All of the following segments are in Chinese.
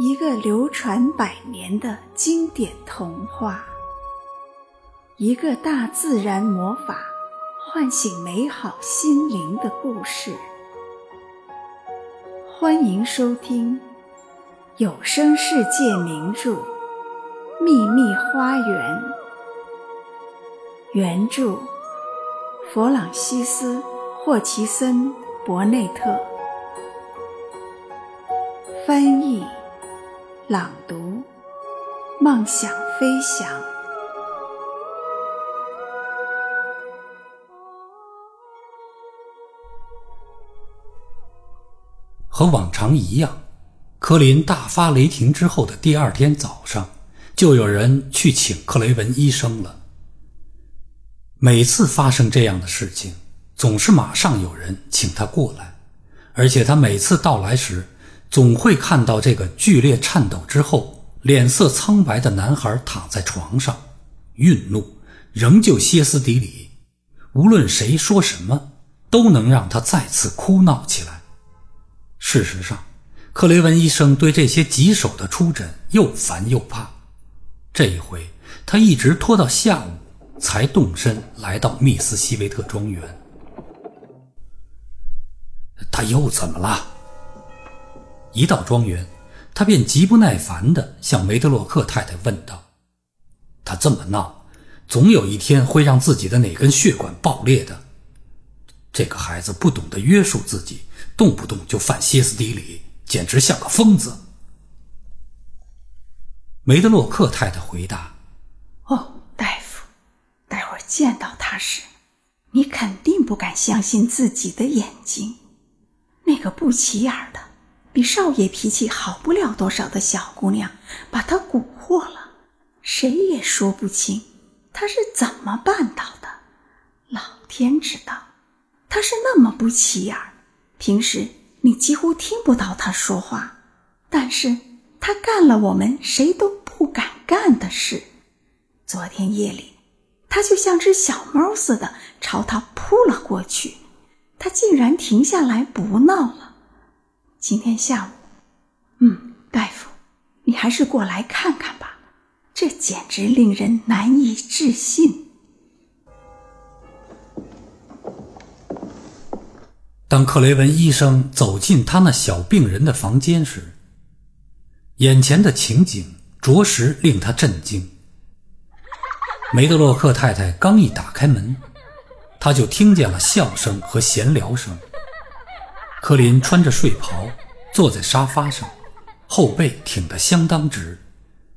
一个流传百年的经典童话，一个大自然魔法唤醒美好心灵的故事。欢迎收听有声世界名著《秘密花园》，原著弗朗西斯·霍奇森·伯内特，翻译。朗读，梦想飞翔。和往常一样，科林大发雷霆之后的第二天早上，就有人去请克雷文医生了。每次发生这样的事情，总是马上有人请他过来，而且他每次到来时。总会看到这个剧烈颤抖之后，脸色苍白的男孩躺在床上，愠怒，仍旧歇斯底里。无论谁说什么，都能让他再次哭闹起来。事实上，克雷文医生对这些棘手的出诊又烦又怕。这一回，他一直拖到下午才动身来到密斯西维特庄园。他又怎么了？一到庄园，他便极不耐烦地向梅德洛克太太问道：“他这么闹，总有一天会让自己的哪根血管爆裂的。这个孩子不懂得约束自己，动不动就犯歇斯底里，简直像个疯子。”梅德洛克太太回答：“哦，大夫，待会儿见到他时，你肯定不敢相信自己的眼睛，那个不起眼的。”比少爷脾气好不了多少的小姑娘，把他蛊惑了，谁也说不清他是怎么办到的。老天知道，他是那么不起眼儿，平时你几乎听不到他说话。但是他干了我们谁都不敢干的事。昨天夜里，他就像只小猫似的朝他扑了过去，他竟然停下来不闹了。今天下午，嗯，大夫，你还是过来看看吧，这简直令人难以置信。当克雷文医生走进他那小病人的房间时，眼前的情景着实令他震惊。梅德洛克太太刚一打开门，他就听见了笑声和闲聊声。柯林穿着睡袍，坐在沙发上，后背挺得相当直，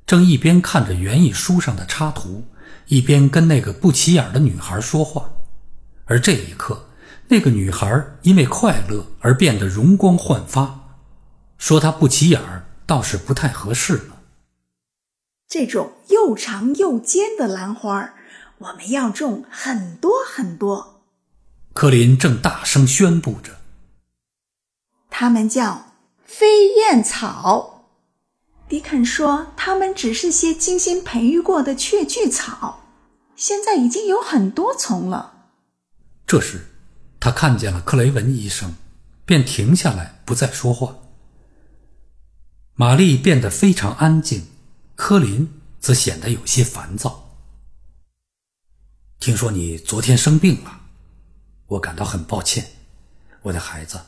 正一边看着园艺书上的插图，一边跟那个不起眼的女孩说话。而这一刻，那个女孩因为快乐而变得容光焕发，说她不起眼儿倒是不太合适了。这种又长又尖的兰花，我们要种很多很多。柯林正大声宣布着。它们叫飞燕草，迪肯说它们只是些精心培育过的雀苣草，现在已经有很多丛了。这时，他看见了克雷文医生，便停下来不再说话。玛丽变得非常安静，科林则显得有些烦躁。听说你昨天生病了，我感到很抱歉，我的孩子。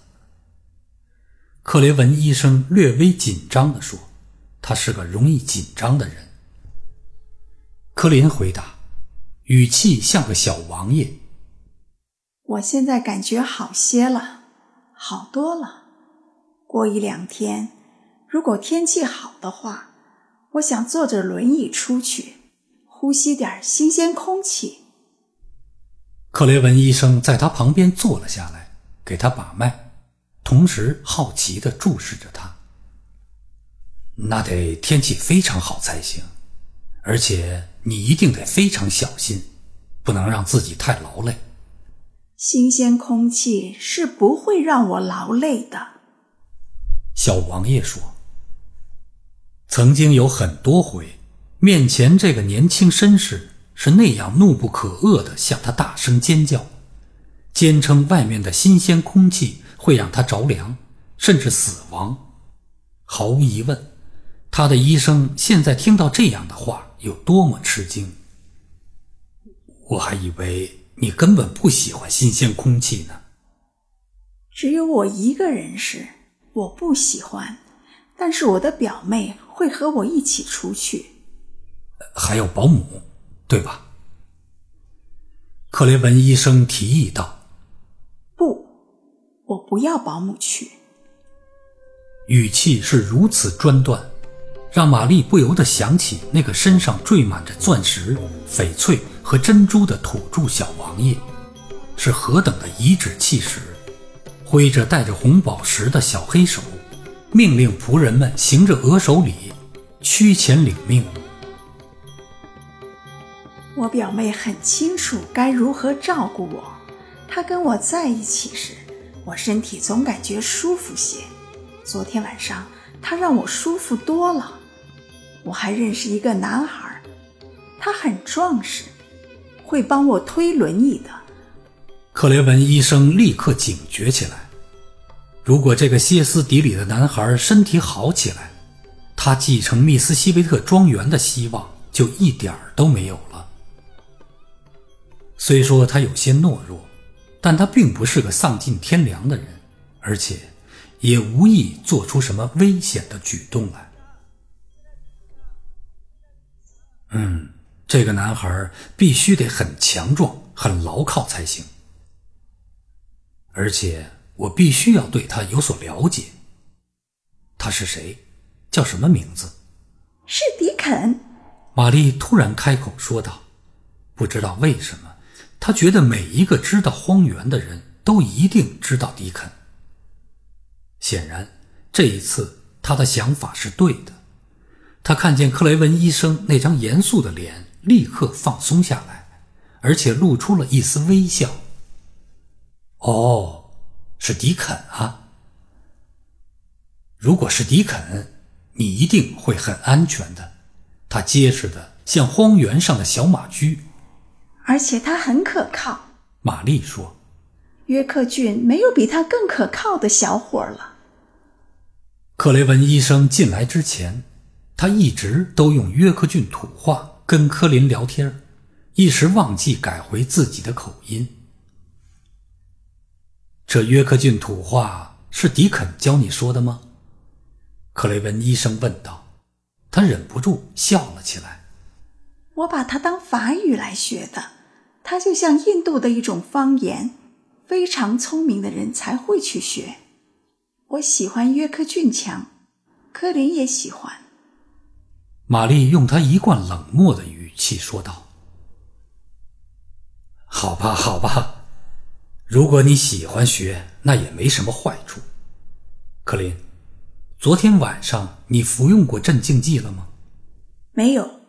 克雷文医生略微紧张地说：“他是个容易紧张的人。”科林回答，语气像个小王爷：“我现在感觉好些了，好多了。过一两天，如果天气好的话，我想坐着轮椅出去，呼吸点新鲜空气。”克雷文医生在他旁边坐了下来，给他把脉。同时好奇地注视着他。那得天气非常好才行，而且你一定得非常小心，不能让自己太劳累。新鲜空气是不会让我劳累的，小王爷说。曾经有很多回，面前这个年轻绅士是那样怒不可遏地向他大声尖叫，坚称外面的新鲜空气。会让他着凉，甚至死亡。毫无疑问，他的医生现在听到这样的话有多么吃惊。我还以为你根本不喜欢新鲜空气呢。只有我一个人是，我不喜欢，但是我的表妹会和我一起出去。还有保姆，对吧？克雷文医生提议道：“不，我不要保姆去。”语气是如此专断，让玛丽不由得想起那个身上缀满着钻石、翡翠和珍珠的土著小王爷，是何等的颐指气使，挥着带着红宝石的小黑手，命令仆人们行着额首礼，屈前领命。我表妹很清楚该如何照顾我，她跟我在一起时，我身体总感觉舒服些。昨天晚上，他让我舒服多了。我还认识一个男孩，他很壮实，会帮我推轮椅的。克雷文医生立刻警觉起来。如果这个歇斯底里的男孩身体好起来，他继承密斯西维特庄园的希望就一点儿都没有了。虽说他有些懦弱，但他并不是个丧尽天良的人，而且。也无意做出什么危险的举动来。嗯，这个男孩必须得很强壮、很牢靠才行。而且我必须要对他有所了解。他是谁？叫什么名字？是迪肯。玛丽突然开口说道：“不知道为什么，他觉得每一个知道荒原的人都一定知道迪肯。”显然，这一次他的想法是对的。他看见克雷文医生那张严肃的脸，立刻放松下来，而且露出了一丝微笑。哦，是迪肯啊！如果是迪肯，你一定会很安全的。他结实的像荒原上的小马驹，而且他很可靠。玛丽说：“约克郡没有比他更可靠的小伙了。”克雷文医生进来之前，他一直都用约克郡土话跟科林聊天，一时忘记改回自己的口音。这约克郡土话是迪肯教你说的吗？克雷文医生问道。他忍不住笑了起来。我把它当法语来学的，它就像印度的一种方言，非常聪明的人才会去学。我喜欢约克郡强，柯林也喜欢。玛丽用她一贯冷漠的语气说道：“好吧，好吧，如果你喜欢学，那也没什么坏处。柯林，昨天晚上你服用过镇静剂了吗？没有。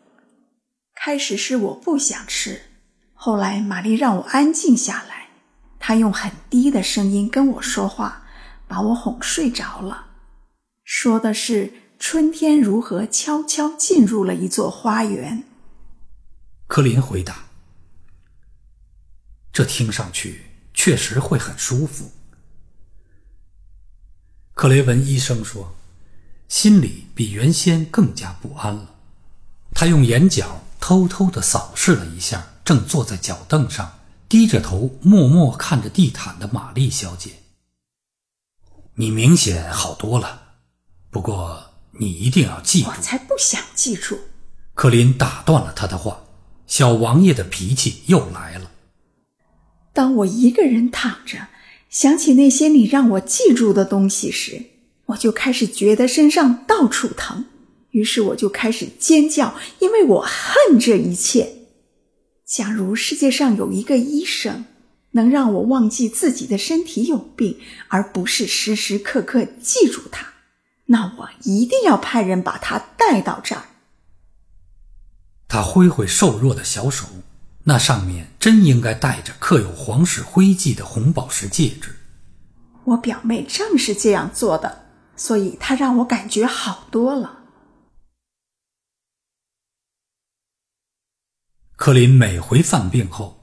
开始是我不想吃，后来玛丽让我安静下来，她用很低的声音跟我说话。”把我哄睡着了，说的是春天如何悄悄进入了一座花园。柯林回答：“这听上去确实会很舒服。”克雷文医生说，心里比原先更加不安了。他用眼角偷偷的扫视了一下正坐在脚凳上低着头默默看着地毯的玛丽小姐。你明显好多了，不过你一定要记住。我才不想记住。克林打断了他的话，小王爷的脾气又来了。当我一个人躺着，想起那些你让我记住的东西时，我就开始觉得身上到处疼，于是我就开始尖叫，因为我恨这一切。假如世界上有一个医生。能让我忘记自己的身体有病，而不是时时刻刻记住它，那我一定要派人把他带到这儿。他挥挥瘦弱的小手，那上面真应该戴着刻有皇室徽记的红宝石戒指。我表妹正是这样做的，所以她让我感觉好多了。克林每回犯病后。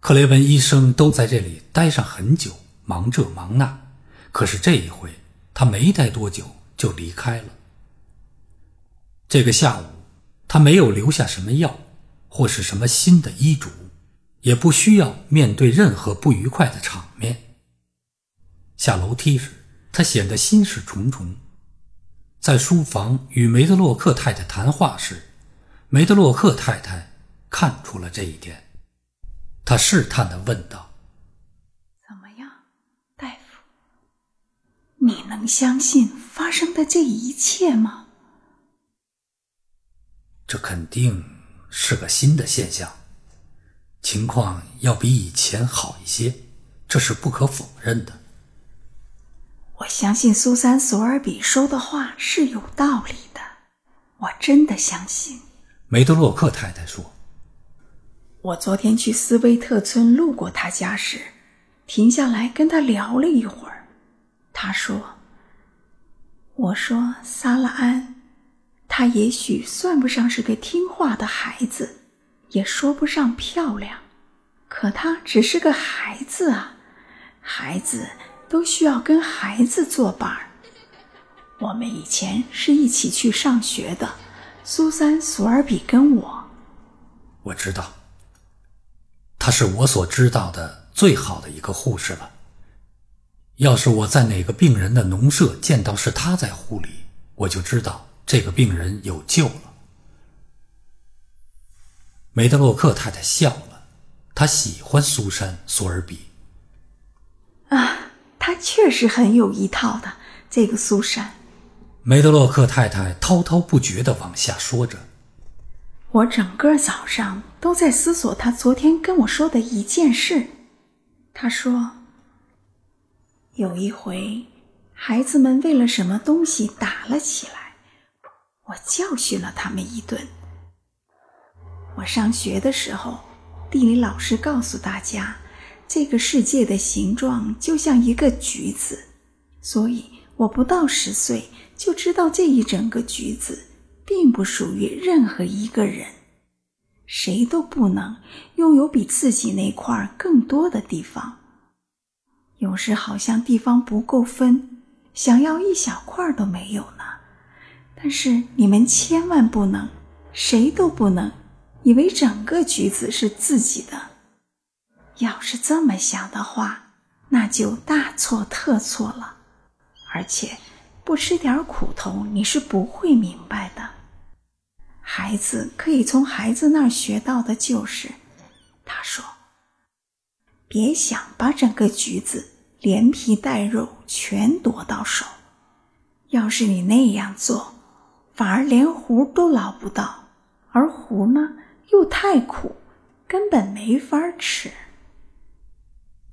克雷文医生都在这里待上很久，忙这忙那。可是这一回，他没待多久就离开了。这个下午，他没有留下什么药，或是什么新的医嘱，也不需要面对任何不愉快的场面。下楼梯时，他显得心事重重。在书房与梅德洛克太太谈话时，梅德洛克太太看出了这一点，他试探的问道：“怎么样，大夫？你能相信发生的这一切吗？”这肯定是个新的现象，情况要比以前好一些，这是不可否认的。我相信苏珊·索尔比说的话是有道理的，我真的相信。梅德洛克太太说：“我昨天去斯威特村路过他家时，停下来跟他聊了一会儿。他说：‘我说萨拉安，他也许算不上是个听话的孩子，也说不上漂亮，可他只是个孩子啊，孩子。’”都需要跟孩子作伴儿。我们以前是一起去上学的，苏珊·索尔比跟我。我知道，她是我所知道的最好的一个护士了。要是我在哪个病人的农舍见到是她在护理，我就知道这个病人有救了。梅德洛克太太笑了，她喜欢苏珊·索尔比。啊。她确实很有一套的，这个苏珊。梅德洛克太太滔滔不绝地往下说着。我整个早上都在思索他昨天跟我说的一件事。他说，有一回，孩子们为了什么东西打了起来，我教训了他们一顿。我上学的时候，地理老师告诉大家。这个世界的形状就像一个橘子，所以我不到十岁就知道这一整个橘子并不属于任何一个人，谁都不能拥有比自己那块更多的地方。有时好像地方不够分，想要一小块都没有呢。但是你们千万不能，谁都不能以为整个橘子是自己的。要是这么想的话，那就大错特错了。而且，不吃点苦头，你是不会明白的。孩子可以从孩子那儿学到的就是，他说：“别想把整个橘子连皮带肉全夺到手。要是你那样做，反而连核都捞不到，而核呢又太苦，根本没法吃。”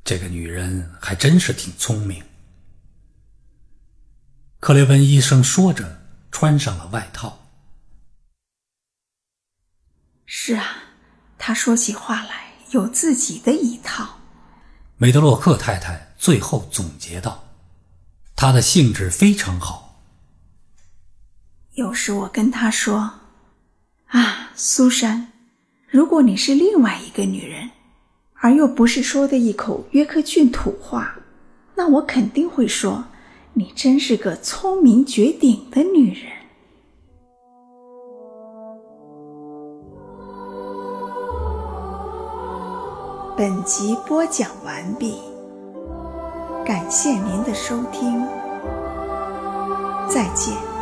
这个女人还真是挺聪明。克雷文医生说着，穿上了外套。是啊，他说起话来有自己的一套。梅德洛克太太最后总结道：“他的兴致非常好。有时我跟他说：‘啊，苏珊，如果你是另外一个女人。’”而又不是说的一口约克郡土话，那我肯定会说：“你真是个聪明绝顶的女人。”本集播讲完毕，感谢您的收听，再见。